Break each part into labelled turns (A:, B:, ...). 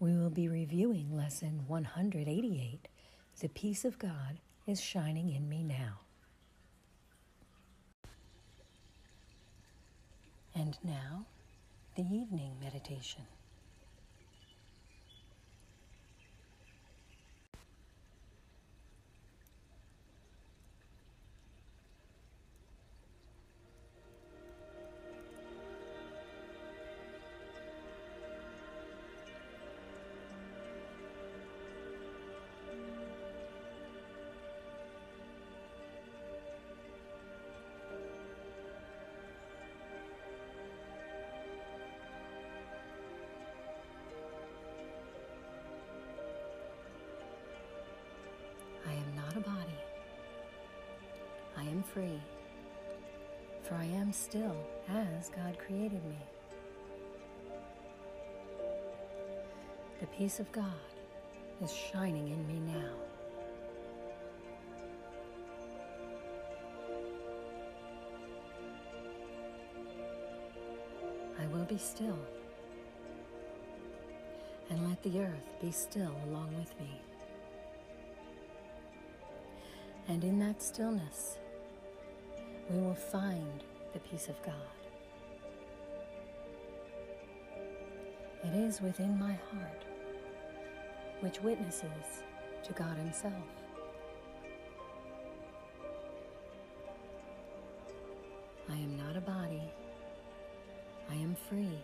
A: We will be reviewing lesson 188 The Peace of God is Shining in Me Now. And now, the evening meditation. Free, for I am still as God created me. The peace of God is shining in me now. I will be still and let the earth be still along with me. And in that stillness, we will find the peace of God. It is within my heart which witnesses to God Himself. I am not a body, I am free,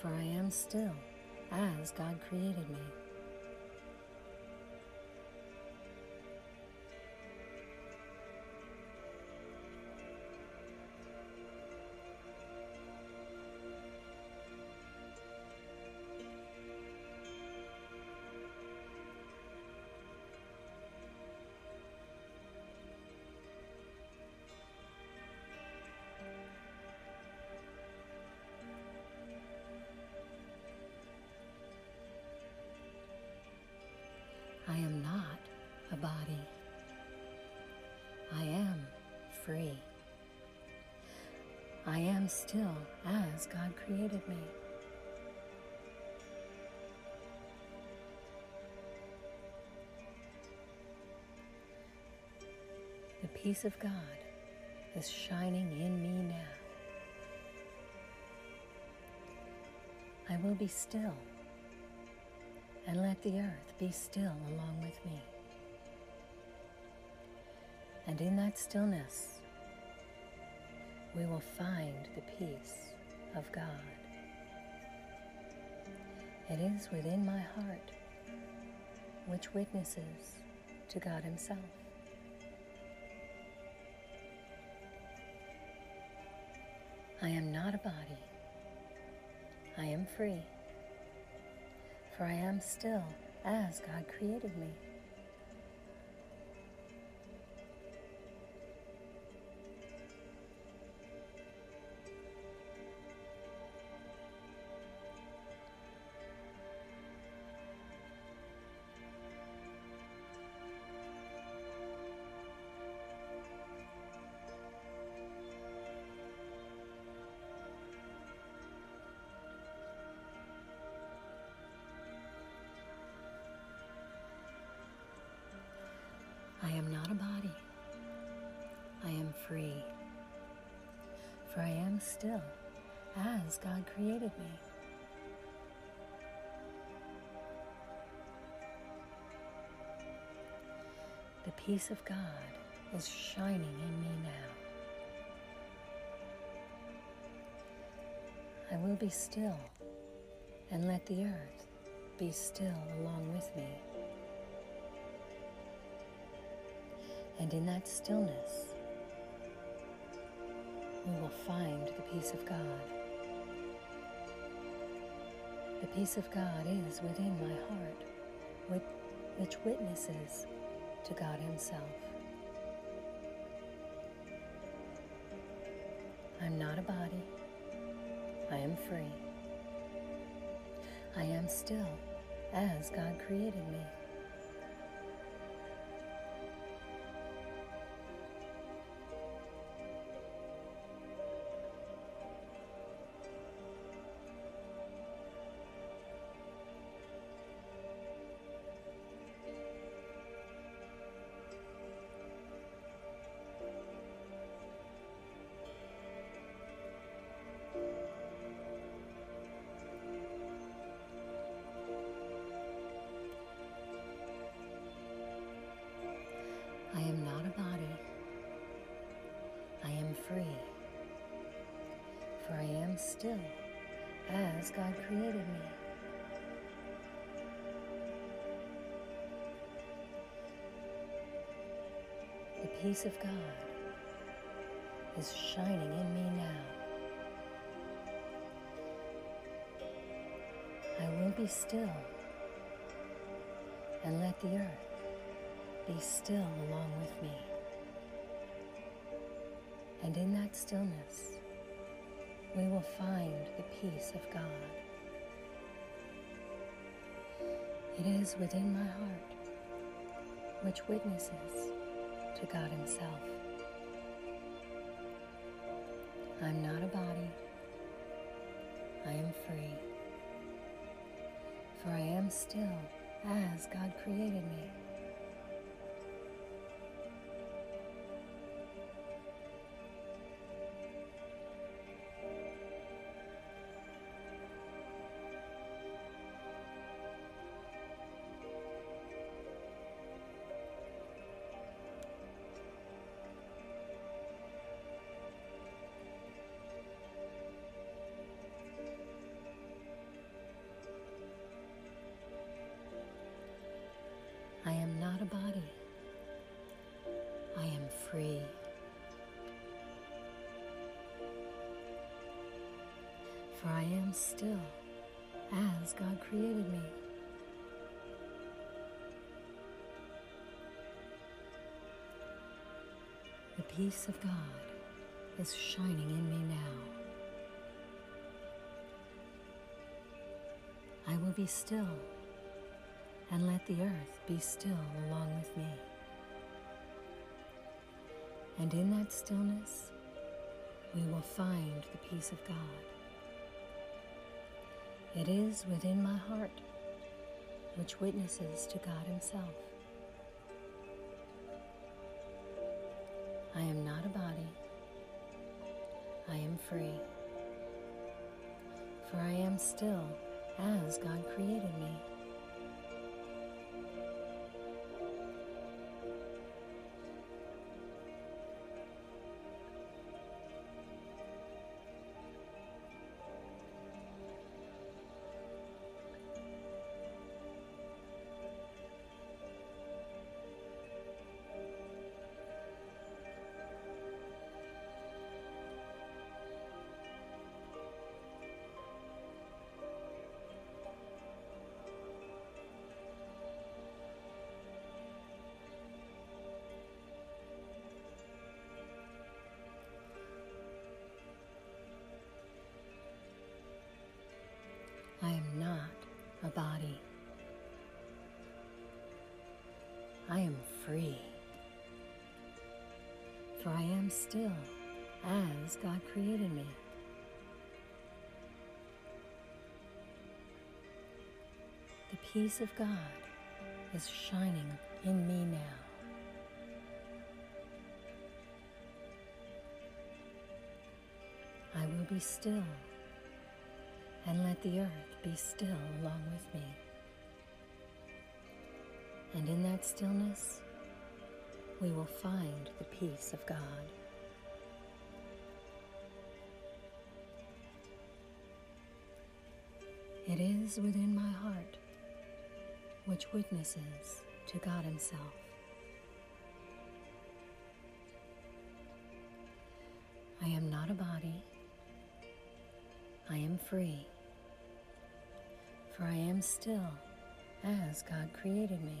A: for I am still as God created me. Created me. The peace of God is shining in me now. I will be still and let the earth be still along with me. And in that stillness, we will find the peace of God. It is within my heart which witnesses to God Himself. I am not a body. I am free for I am still as God created me. Still as God created me. The peace of God is shining in me now. I will be still and let the earth be still along with me. And in that stillness, we will find the peace of God. The peace of God is within my heart, which witnesses to God Himself. I'm not a body. I am free. I am still as God created me. Still as God created me. The peace of God is shining in me now. I will be still and let the earth be still along with me. And in that stillness, we will find the peace of God. It is within my heart, which witnesses to God Himself. I'm not a body, I am free, for I am still as God created me. Peace of God is shining in me now. I will be still and let the earth be still along with me. And in that stillness, we will find the peace of God. It is within my heart, which witnesses to God Himself. I am not a body, I am free, for I am still as God created me. body. I am free, for I am still as God created me. The peace of God is shining in me now. I will be still and let the earth be still along with me. And in that stillness, we will find the peace of God. It is within my heart which witnesses to God Himself. I am not a body, I am free, for I am still as God created me.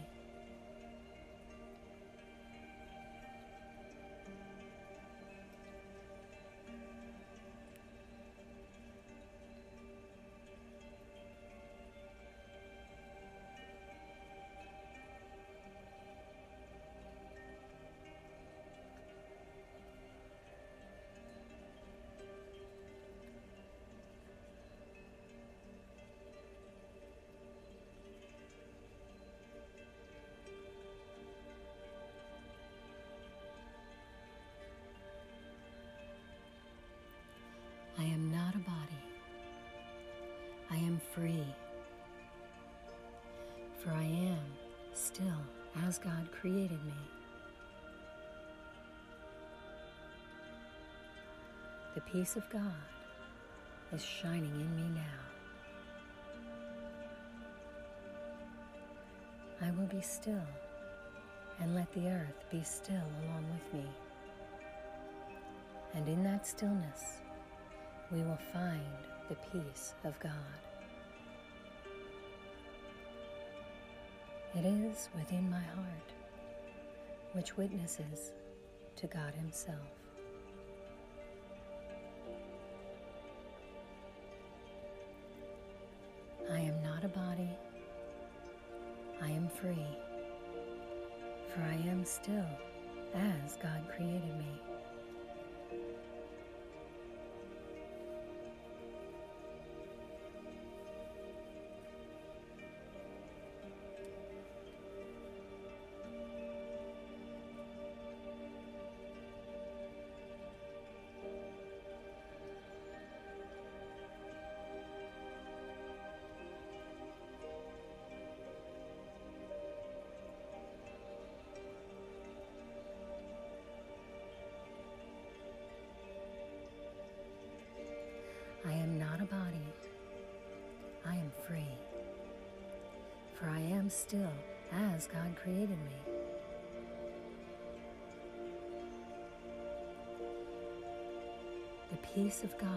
A: For I am still as God created me. The peace of God is shining in me now. I will be still and let the earth be still along with me. And in that stillness, we will find the peace of God. It is within my heart which witnesses to God Himself. Still as God created me. The peace of God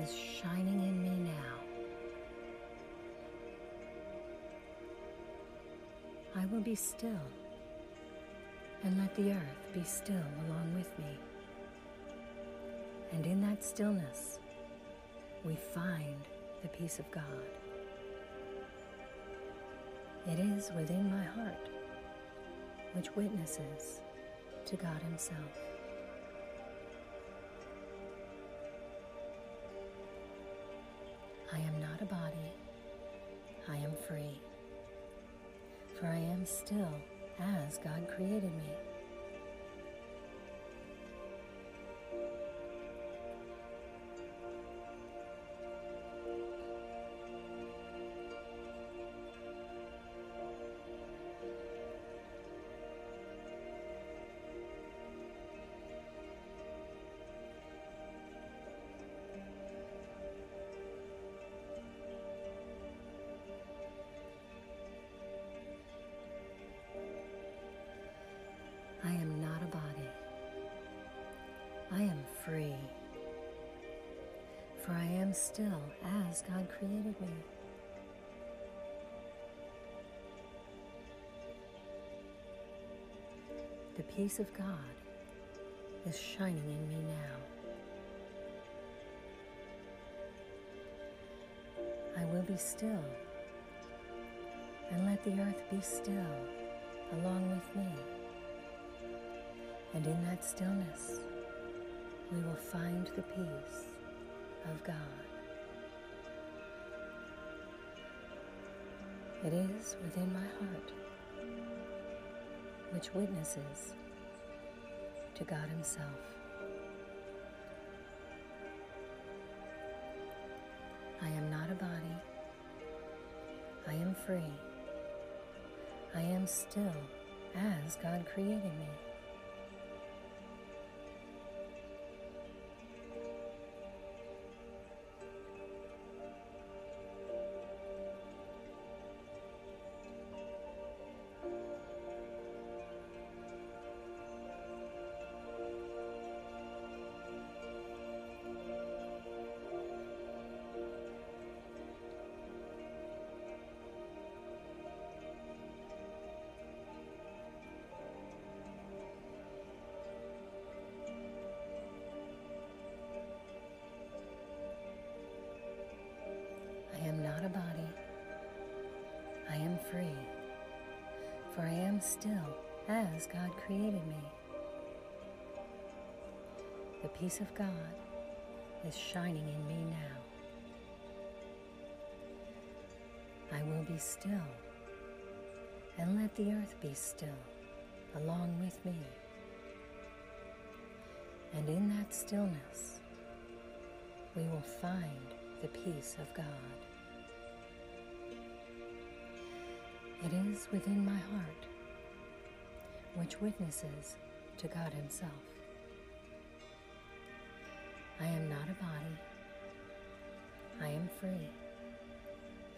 A: is shining in me now. I will be still and let the earth be still along with me. And in that stillness, we find the peace of God. It is within my heart which witnesses to God Himself. I am not a body, I am free, for I am still as God created me. God created me. The peace of God is shining in me now. I will be still and let the earth be still along with me. And in that stillness, we will find the peace of God. It is within my heart, which witnesses to God Himself. I am not a body. I am free. I am still as God created me. Still as God created me. The peace of God is shining in me now. I will be still and let the earth be still along with me. And in that stillness, we will find the peace of God. It is within my heart, which witnesses to God Himself. I am not a body. I am free,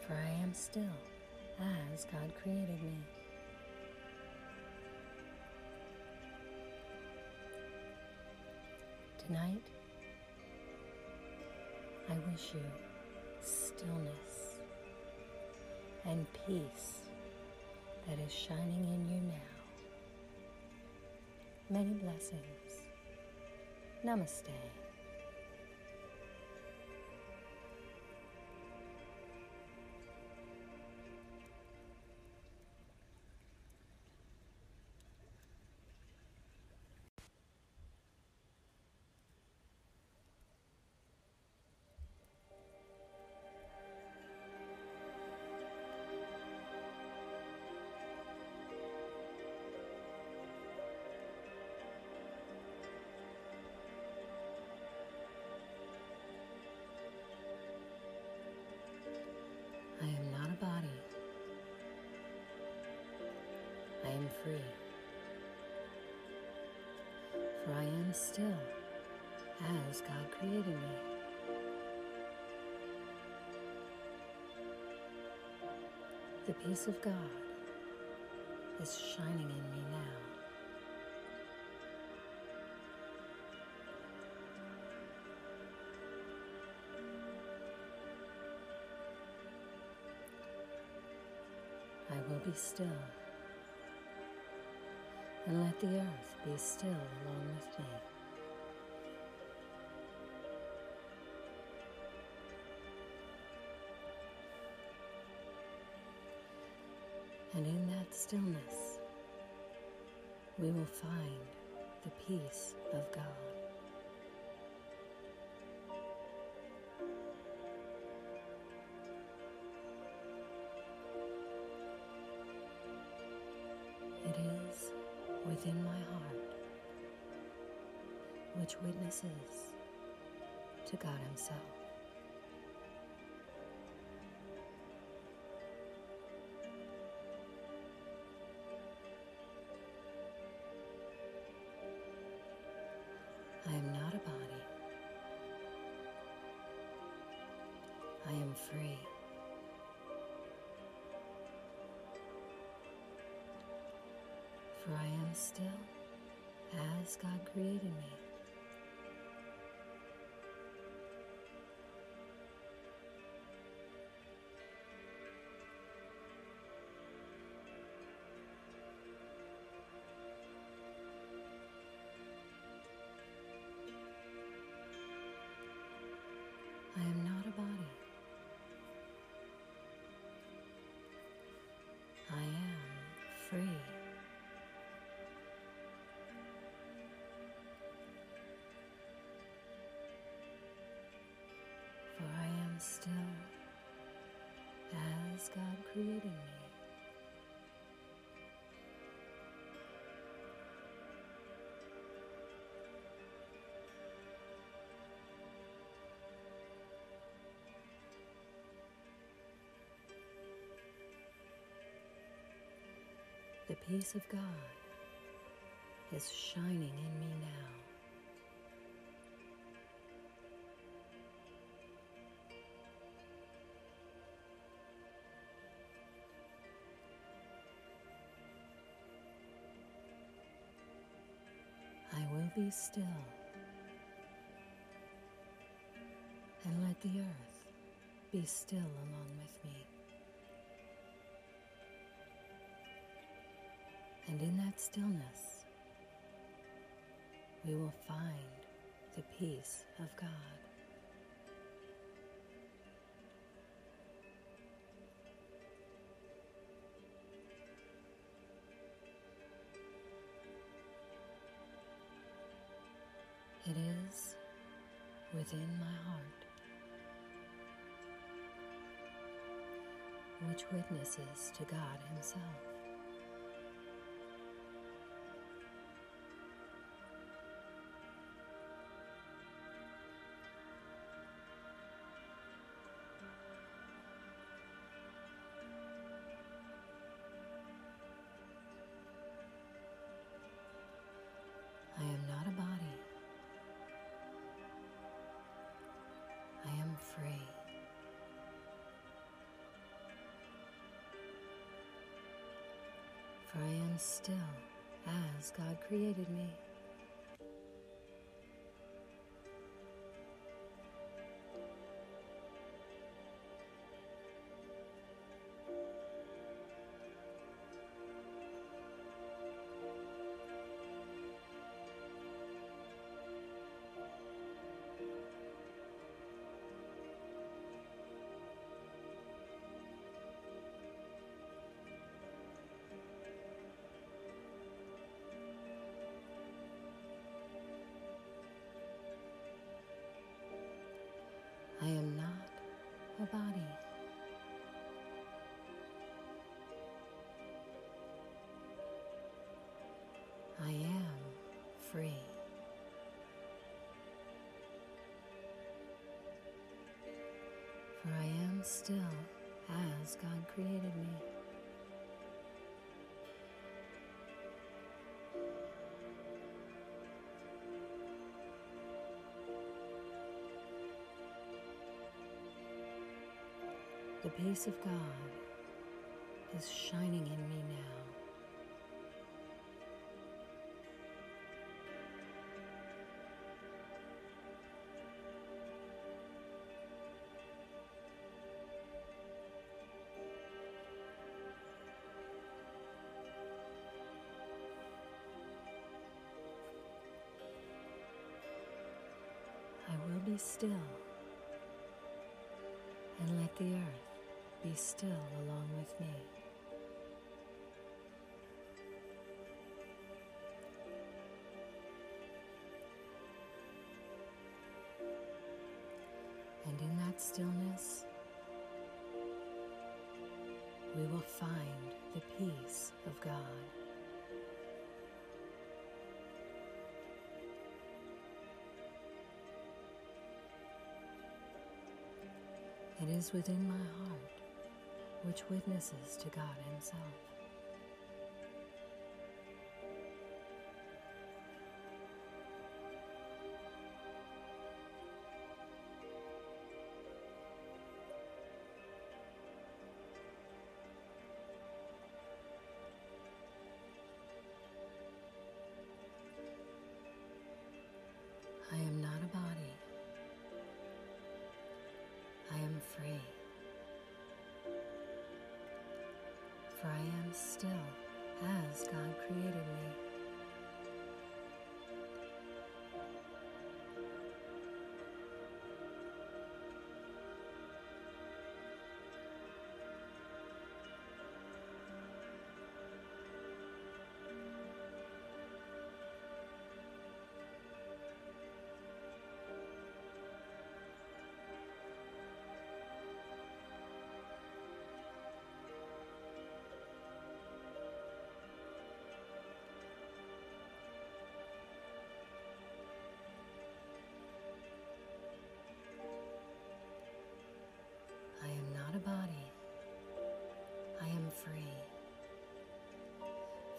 A: for I am still as God created me. Tonight, I wish you stillness and peace that is shining in you now. Many blessings. Namaste. The peace of God is shining in me now. I will be still and let the earth be still along with me. Stillness, we will find the peace of God. It is within my heart which witnesses to God Himself. Free. For I am still as God created me. Still as God created me. The peace of God is shining in me now. Be still and let the earth be still along with me. And in that stillness, we will find the peace of God. Within my heart, which witnesses to God Himself. God created me. Still as God created me. The peace of God is shining in me now. Be still and let the earth be still along with me. It is within my heart which witnesses to God Himself.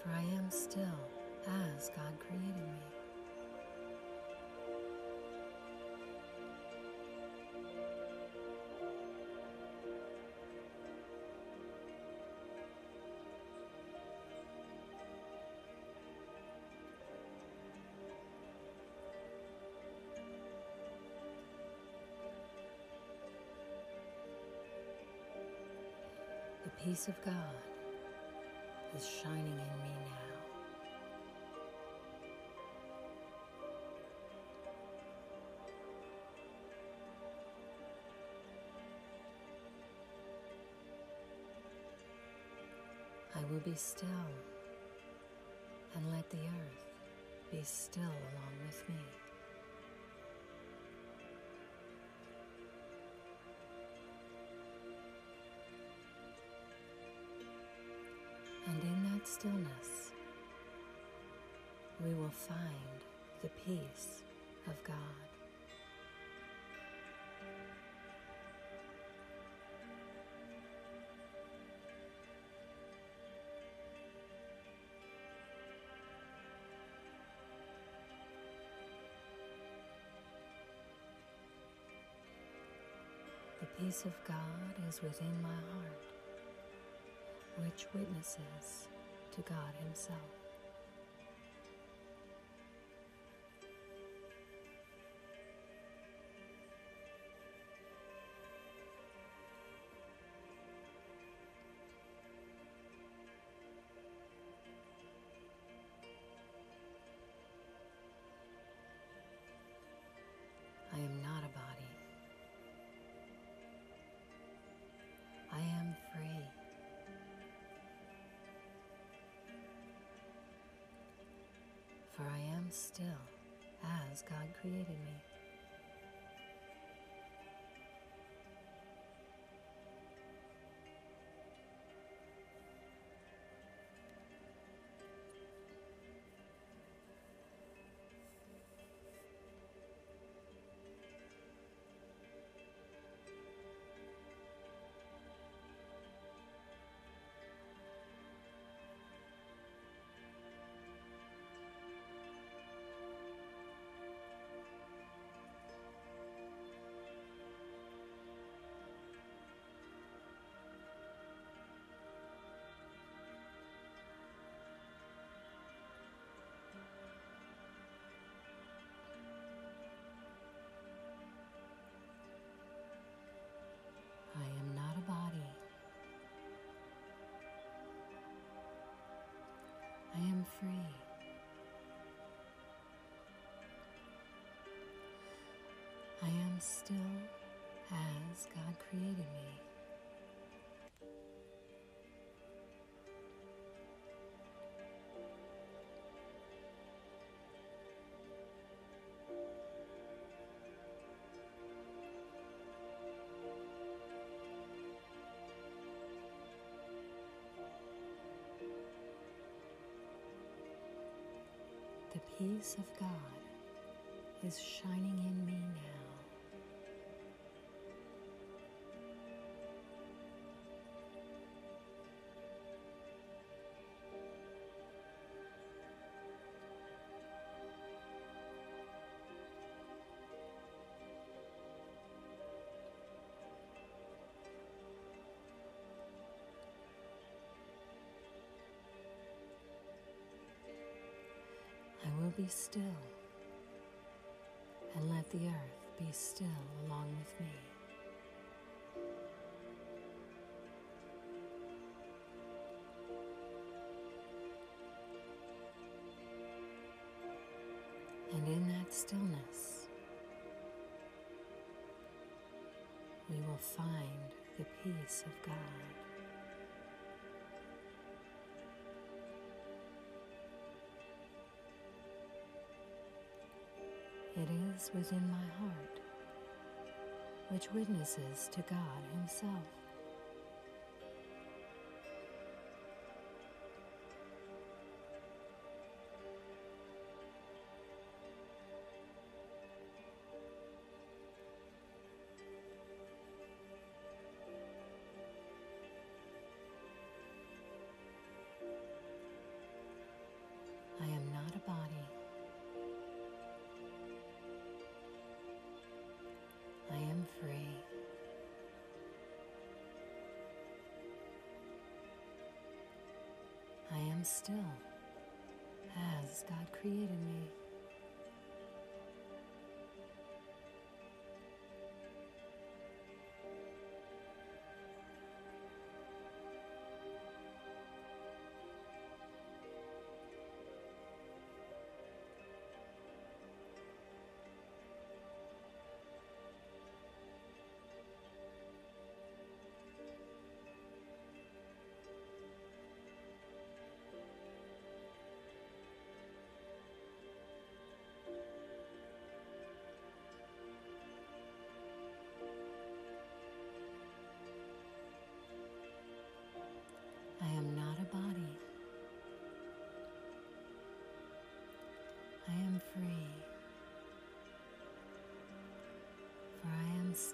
A: For I am still as God created me. The peace of God is shining in me now. I will be still and let the earth be still along with me. Peace of God. The peace of God is within my heart which witnesses to God Himself. Created me. Still as God created me. The peace of God is shining in me now. Still and let the earth be still along with me. And in that stillness, we will find the peace of God. It is within my heart, which witnesses to God Himself.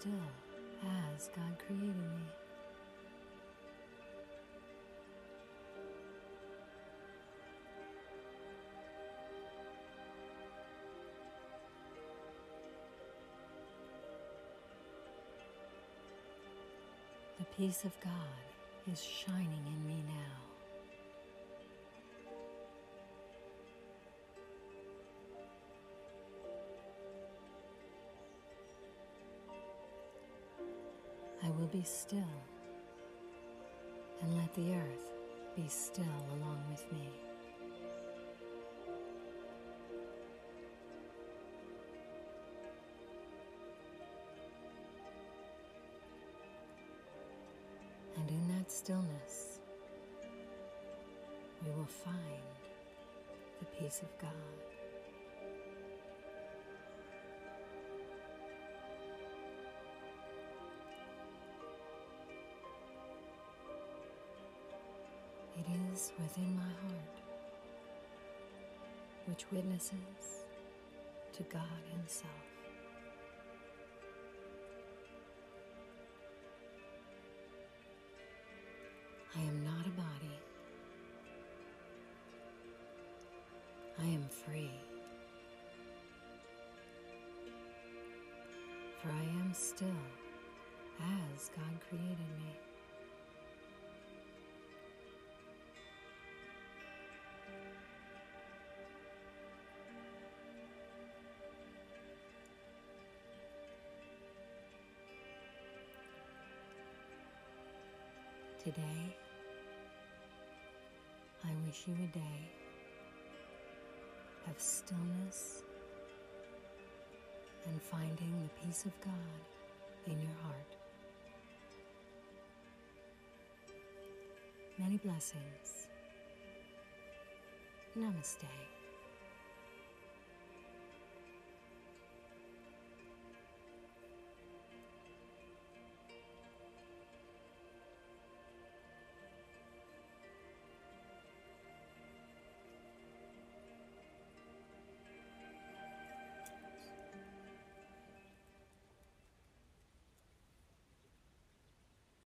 A: Still as God created me. The peace of God is shining in me now. Be still and let the earth be still along with me. Which witnesses to God Himself. I am not a body. I am free. For I am still as God created me. You a day of stillness and finding the peace of God in your heart. Many blessings. Namaste.